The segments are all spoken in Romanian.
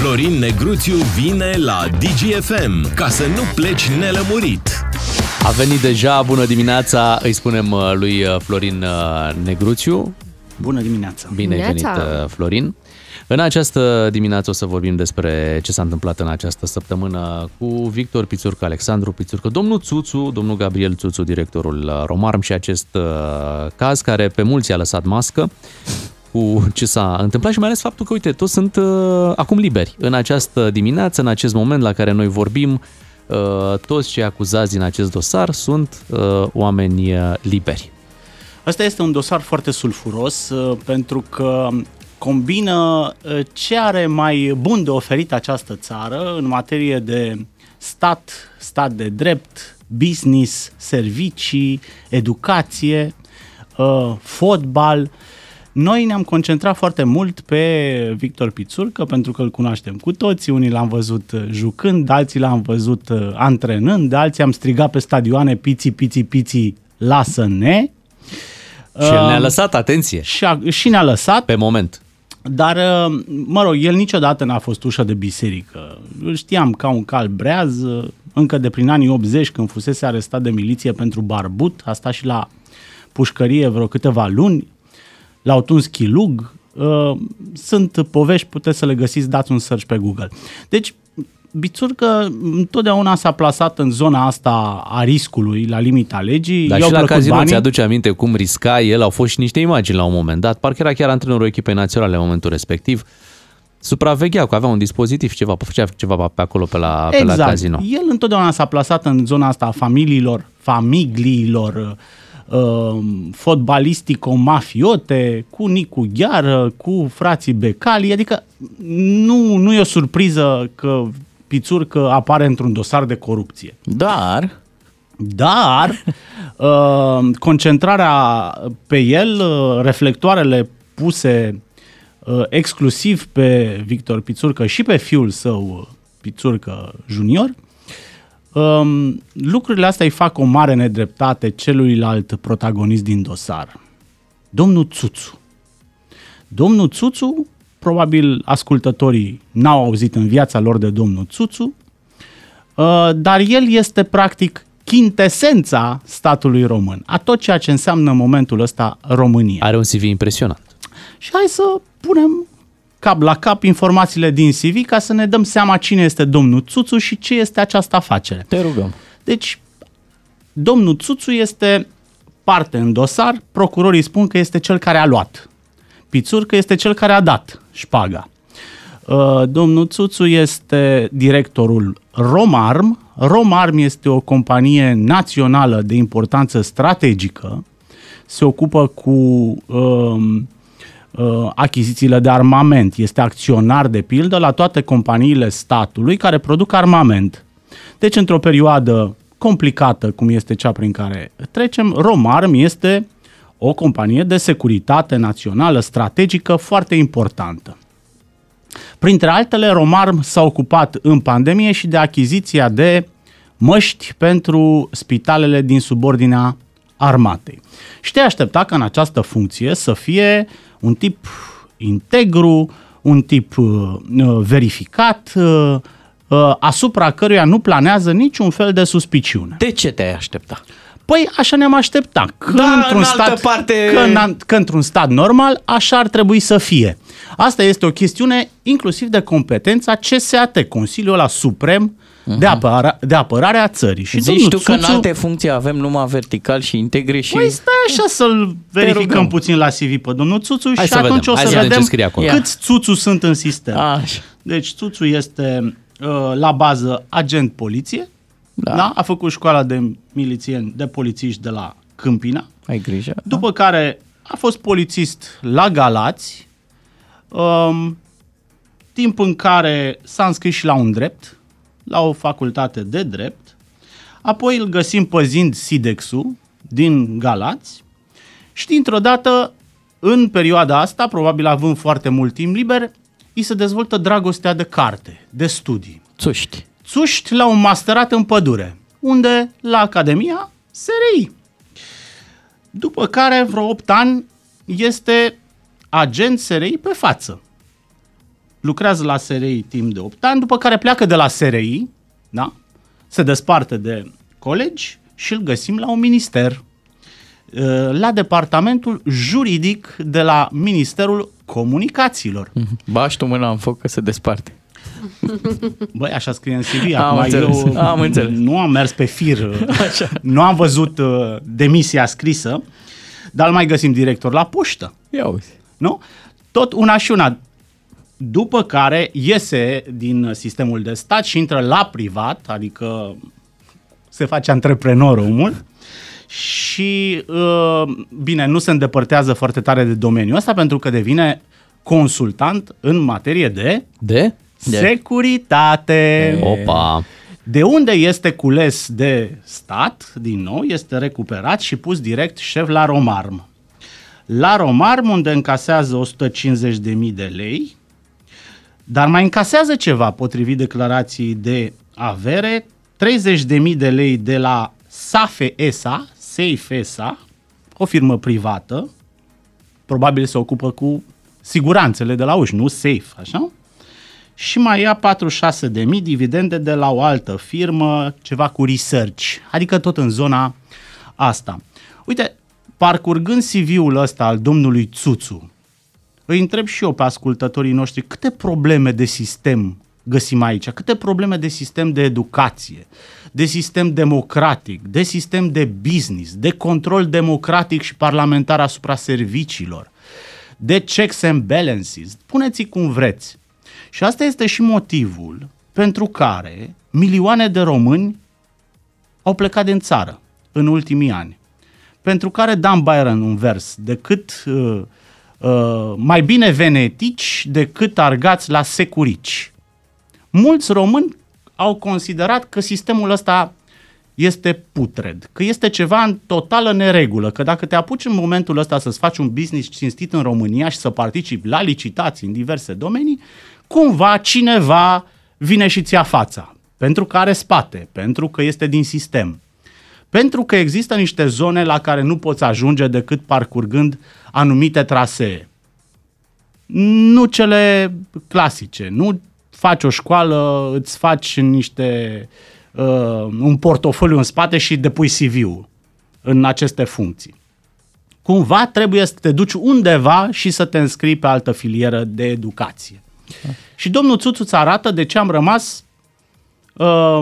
Florin Negruțiu vine la DGFM ca să nu pleci nelămurit. A venit deja, bună dimineața, îi spunem uh, lui uh, Florin uh, Negruțiu. Bună dimineața! Bine ai venit, Dimineața. Florin. În această dimineață o să vorbim despre ce s-a întâmplat în această săptămână cu Victor Pițurcă, Alexandru Pițurcă, domnul Țuțu, domnul Gabriel Țuțu, directorul uh, Romarm și acest uh, caz care pe mulți a lăsat mască cu ce s-a întâmplat și mai ales faptul că, uite, toți sunt uh, acum liberi. În această dimineață, în acest moment la care noi vorbim, uh, toți cei acuzați din acest dosar sunt uh, oameni uh, liberi. Asta este un dosar foarte sulfuros uh, pentru că combină uh, ce are mai bun de oferit această țară în materie de stat, stat de drept, business, servicii, educație, uh, fotbal. Noi ne-am concentrat foarte mult pe Victor Pițurcă pentru că îl cunoaștem cu toții, unii l-am văzut uh, jucând, alții l-am văzut uh, antrenând, alții am strigat pe stadioane piții, piții, piții, lasă-ne. Și el ne-a Um, lăsat, atenție, Și, a, și ne-a lăsat, pe moment. dar, uh, mă rog, el niciodată n-a fost ușă de biserică. Îl știam ca un cal breaz, uh, încă de prin anii 80, când fusese arestat de miliție pentru barbut, a stat și la pușcărie vreo câteva luni, l-au tuns chilug, uh, sunt povești, puteți să le găsiți, dați un search pe Google. Deci, Bițurcă întotdeauna s-a plasat în zona asta a riscului, la limita legii. Dar I-au și la plăcut casino banii. ți-aduce aminte cum risca el, au fost și niște imagini la un moment dat, parcă era chiar antrenorul echipei naționale în momentul respectiv, supraveghea cu avea un dispozitiv, ceva, făcea ceva pe acolo pe la, pe la casino. El întotdeauna s-a plasat în zona asta a familiilor, familiilor uh, fotbalistico-mafiote, cu Nicu Gheară, cu frații Becali, adică nu, nu e o surpriză că Pițurcă apare într-un dosar de corupție. Dar, Dar uh, concentrarea pe el, uh, reflectoarele puse uh, exclusiv pe Victor Pițurcă și pe fiul său uh, Pițurcă Junior, um, lucrurile astea îi fac o mare nedreptate celuilalt protagonist din dosar. Domnul Țuțu. Domnul Țuțu, probabil ascultătorii n-au auzit în viața lor de domnul Țuțu, Uh, dar el este practic chintesența statului român, a tot ceea ce înseamnă în momentul ăsta România. Are un CV impresionant. Și hai să punem cap la cap informațiile din CV ca să ne dăm seama cine este domnul Țuțu și ce este această afacere. te rugăm. Deci, domnul Țuțu este parte în dosar, procurorii spun că este cel care a luat. Pițurcă este cel care a dat șpaga. Uh, Domnul Țuțu este directorul Romarm. Romarm este o companie națională de importanță strategică. Se ocupă cu um, uh, achizițiile de armament. Este acționar, de pildă, la toate companiile statului care produc armament. Deci, într-o perioadă complicată, cum este cea prin care trecem, Romarm este o companie de securitate națională strategică foarte importantă. Printre altele, Romarm s-a ocupat în pandemie și de achiziția de măști pentru spitalele din subordinea armatei. Și te aștepta ca în această funcție să fie un tip integru, un tip uh, verificat, uh, uh, asupra căruia nu planează niciun fel de suspiciune. De ce te-ai aștepta? Păi așa ne-am așteptat. Că, Da, într-un în altă stat, parte- că, în, că într-un stat normal așa ar trebui să fie. Asta este o chestiune inclusiv de competența CSAT, Consiliul ăla Suprem de, apăra, de apărare a țării. Și Zici domnul tu că în Țuțu- alte funcții avem numai vertical și integre și... Păi stai așa să-l verificăm rugăm. puțin la CV pe domnul Țuțu Hai și să atunci vedem. o Hai să să vedem vedem ce scrie acolo. câți Țuțu sunt în sistem. Așa. Deci Țuțu este uh, la bază agent poliție, Da. da. a făcut școala de milițieni, de polițiști de la Câmpina, Ai grijă. după care a fost polițist la Galați, um, timp în care s-a înscris și la un drept, la o facultate de drept, apoi îl găsim păzind Sidexul din Galați și dintr-o dată, în perioada asta, probabil având foarte mult timp liber, îi se dezvoltă dragostea de carte, de studii. Țuști. Țuști la un masterat în pădure, unde la Academia SRI. După care, vreo 8 ani, este agent SRI pe față. Lucrează la SRI timp de 8 ani, după care pleacă de la SRI, da? se desparte de colegi și îl găsim la un minister, uh, la departamentul juridic de la Ministerul Comunicațiilor. Bași tu mâna în foc că se desparte. Băi, așa scrie în CV. Am Acum înțeles, eu am înțeles. nu am mers pe fir, așa. nu am văzut uh, demisia scrisă, dar îl mai găsim director la poștă. Ia uzi. Nu? Tot una și una. După care iese din sistemul de stat și intră la privat, adică se face antreprenor omul și, uh, bine, nu se îndepărtează foarte tare de domeniul ăsta pentru că devine consultant în materie de De? De. securitate. Opa! De unde este cules de stat, din nou, este recuperat și pus direct șef la Romarm. La Romarm, unde încasează 150.000 de lei, dar mai încasează ceva, potrivit declarației de avere, 30.000 de lei de la Safe ESA, Safe ESA, o firmă privată, probabil se ocupă cu siguranțele de la uși, nu safe, așa? Și mai ia 46.000 dividende de la o altă firmă, ceva cu research, adică tot în zona asta. Uite, parcurgând CV-ul ăsta al domnului Țuțu, îi întreb și eu pe ascultătorii noștri câte probleme de sistem găsim aici, câte probleme de sistem de educație, de sistem democratic, de sistem de business, de control democratic și parlamentar asupra serviciilor, de checks and balances, puneți cum vreți. Și asta este și motivul pentru care milioane de români au plecat din țară în ultimii ani. Pentru care Dan Byron un vers, decât uh, uh, mai bine venetici decât argați la securici. Mulți români au considerat că sistemul ăsta este putred, că este ceva în totală neregulă, că dacă te apuci în momentul ăsta să-ți faci un business cinstit în România și să participi la licitații în diverse domenii, cumva cineva vine și ți-a fața, pentru că are spate, pentru că este din sistem. Pentru că există niște zone la care nu poți ajunge decât parcurgând anumite trasee. Nu cele clasice, nu faci o școală, îți faci niște uh, un portofoliu în spate și depui CV-ul în aceste funcții. Cumva trebuie să te duci undeva și să te înscrii pe altă filieră de educație. Și domnul Țuțuț îți arată de ce am rămas uh,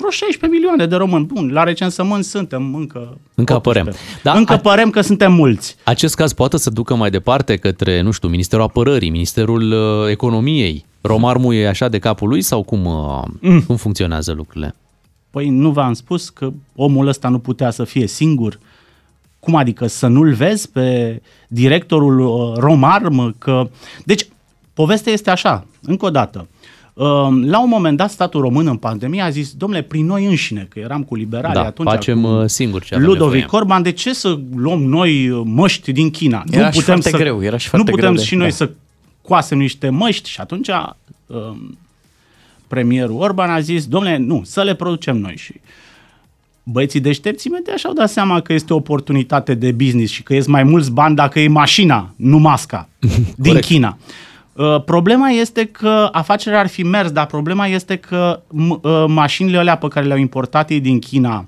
vreo 16 milioane de români. Bun, la recensământ suntem încă... Încă 18. apărem. Da, Da, încă a- părem că suntem mulți. Acest caz poate să ducă mai departe către, nu știu, Ministerul Apărării, Ministerul uh, Economiei. Romarmul e așa de capul lui sau cum, uh, Mm. cum funcționează lucrurile? Păi nu v-am spus că omul ăsta nu putea să fie singur? Cum adică să nu-l vezi pe directorul uh, Romarm? Că... Deci, povestea este așa, încă o dată. Uh, La un moment dat, statul român în pandemie a zis, domnule, prin noi înșine, că eram cu liberalii Da, atunci. facem cu uh, singuri ce avem Ludovic nevoie. Orban, de ce să luăm noi uh, măști din China? Era și foarte să, greu, era și Nu foarte putem greu de- și noi da. să coasem niște măști și atunci um, premierul Orban a zis, domnule, nu, să le producem noi și băieții deștepți imediat și-au dat seama că este o oportunitate de business și că ies mai mulți bani dacă e mașina, nu masca, din Corect. China. Uh, Problema este că afacerea ar fi mers, dar problema este că m- uh, mașinile alea pe care le-au importat ei din China,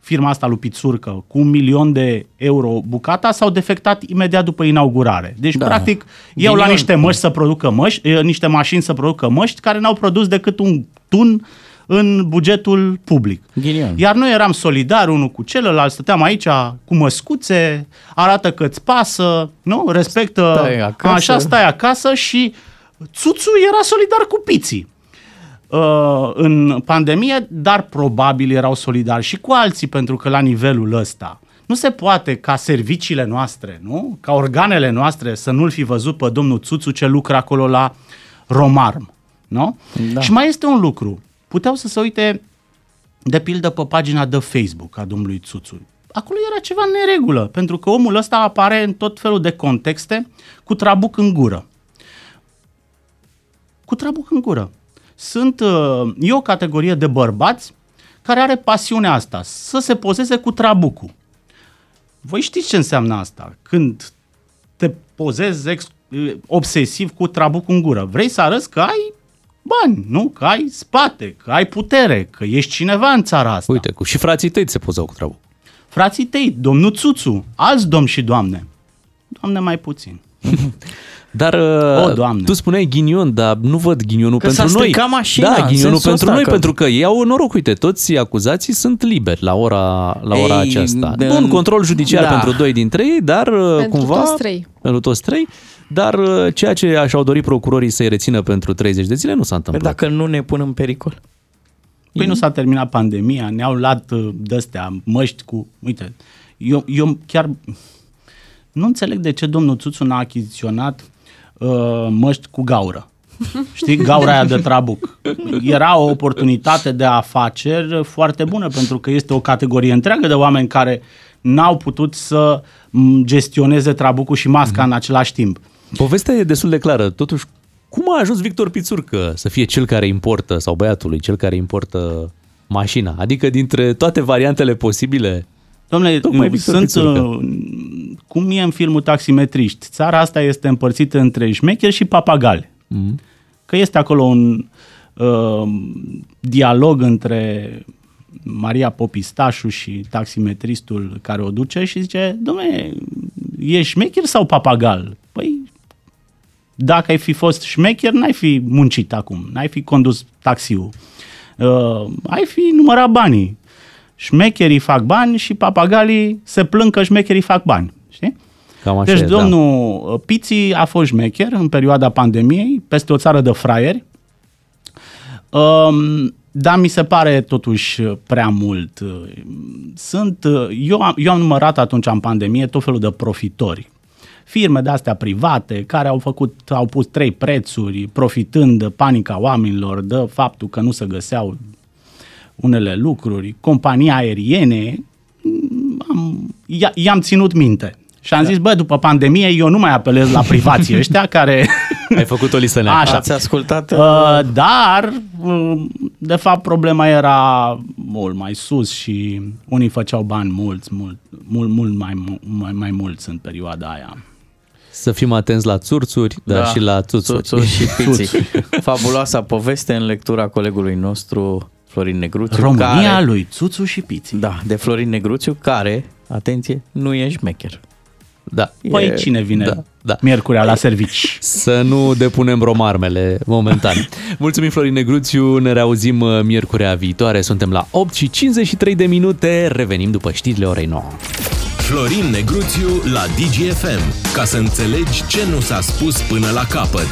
firma asta lui Pițurcă, cu un milion de euro bucata, s-au defectat imediat după inaugurare. Deci, Da. da. practic, iau la Ghinion. niște măști să producă măști, eh, niște mașini să producă măști, care n-au produs decât un tun în bugetul public. Ghinion. Iar noi eram solidari unul cu celălalt, stăteam aici cu măscuțe, arată că îți pasă, nu? Respectă, Stai acasă. așa stai acasă și Țuțu era solidar cu piții uh, în pandemie, dar probabil erau solidari și cu alții, pentru că la nivelul ăsta nu se poate ca serviciile noastre, nu? ca organele noastre să nu-l fi văzut pe domnul Țuțu ce lucră acolo la Romarm. Nu? Da. Și mai este un lucru. Puteau să se uite de pildă pe pagina de Facebook a domnului Țuțu. Acolo era ceva în neregulă, pentru că omul ăsta apare în tot felul de contexte cu trabuc în gură. Cu trabuc în gură. Sunt, uh, e o categorie de bărbați care are pasiunea asta, să se pozeze cu trabucul. Voi știți ce înseamnă asta? Când te pozezi ex- uh, obsesiv cu trabucul în gură. Vrei să arăți că ai bani, nu? Că ai spate, că ai putere, că ești cineva în țara asta. Uite, cu și frații tăi se pozau cu treabă. Frații tăi, domnul Țuțu, alți domni și doamne. Doamne mai puțin. Dar O, uh, Doamne. tu spuneai ghinion, dar nu văd ghinionul Că pentru s-a noi. stricat mașina, da, în ghinionul sensul pentru ăsta noi, că- pentru că ei au noroc. Uite, toți acuzații sunt liberi la ora, la ora Ei, aceasta. de- Bun, control judiciar da. pentru doi dintre ei, dar uh, Pentru cumva... toți trei. Pentru toți trei. Dar uh, ceea ce și-au dorit procurorii să-i rețină pentru 30 de zile nu s-a Păi întâmplat. dacă nu ne pun în pericol. Păi nu s-a terminat pandemia, ne-au luat uh, de-astea măști cu... Uite, eu, eu chiar nu înțeleg de ce domnul Țuțu n-a achiziționat uh, măști cu gaură. Știi, gaura aia de trabuc. Era o oportunitate de afaceri foarte bună, pentru că este o categorie întreagă de oameni care n-au putut să m, gestioneze trabucul și masca în același timp. Povestea e destul de clară. Totuși, cum a ajuns Victor Pițurcă să fie cel care importă, sau băiatului, cel care importă mașina? Adică dintre toate variantele posibile, Domnule, Tocmai Victor sunt, Pițurcă. uh, cum e în filmul Taximetriști, țara asta este împărțită între șmecheri și papagali. Mhm. Mm-hmm. Că este acolo un uh, dialog între Maria Popistașu și taximetristul care o duce și zice, domnule, e șmecher sau papagal? Păi, dacă ai fi fost șmecher, n-ai fi muncit acum, n-ai fi condus taxiul. Uh, ai fi numărat banii. Șmecherii fac bani și papagalii se plâng că șmecherii fac bani. Știi? cam așa Deci e, da. domnul Piții a fost șmecher în perioada pandemiei, peste o țară de fraieri, um, dar mi se pare totuși prea mult. Sunt, eu, am, eu am numărat atunci în pandemie tot felul de profitori. Firme de astea private care au făcut, au pus trei prețuri, profitând de panica oamenilor, de faptul că nu se găseau unele lucruri, companii aeriene, am, i- i-am ținut minte. Și am zis, bă, după pandemie eu nu mai apelez la privații ăștia care... Ai făcut o listă neagră. Așa. Ați ascultat? Uh, dar, uh, de fapt, problema era mult mai sus și unii făceau bani mulți, mult, mult, mult mai, mu- mai, mai mulți în perioada aia. Să fim atenți la țurțuri, dar da. și la țuțuri. Țuțuri și piții. Fabuloasa poveste în lectura colegului nostru Florin Negruțiu. România care, lui Țuțu și Piții. Da, de Florin Negruțiu, care, atenție, nu e șmecher. Da. Păi E- cine vine da, da. miercurea la servici? Să nu depunem romarmele momentan. Mulțumim, Florin Negruțiu, ne reauzim uh, miercurea viitoare. Suntem la 8 și 53 de minute, revenim după știrile orei 9. Florin Negruțiu la DGFM. Ca să înțelegi ce nu s-a spus până la capăt.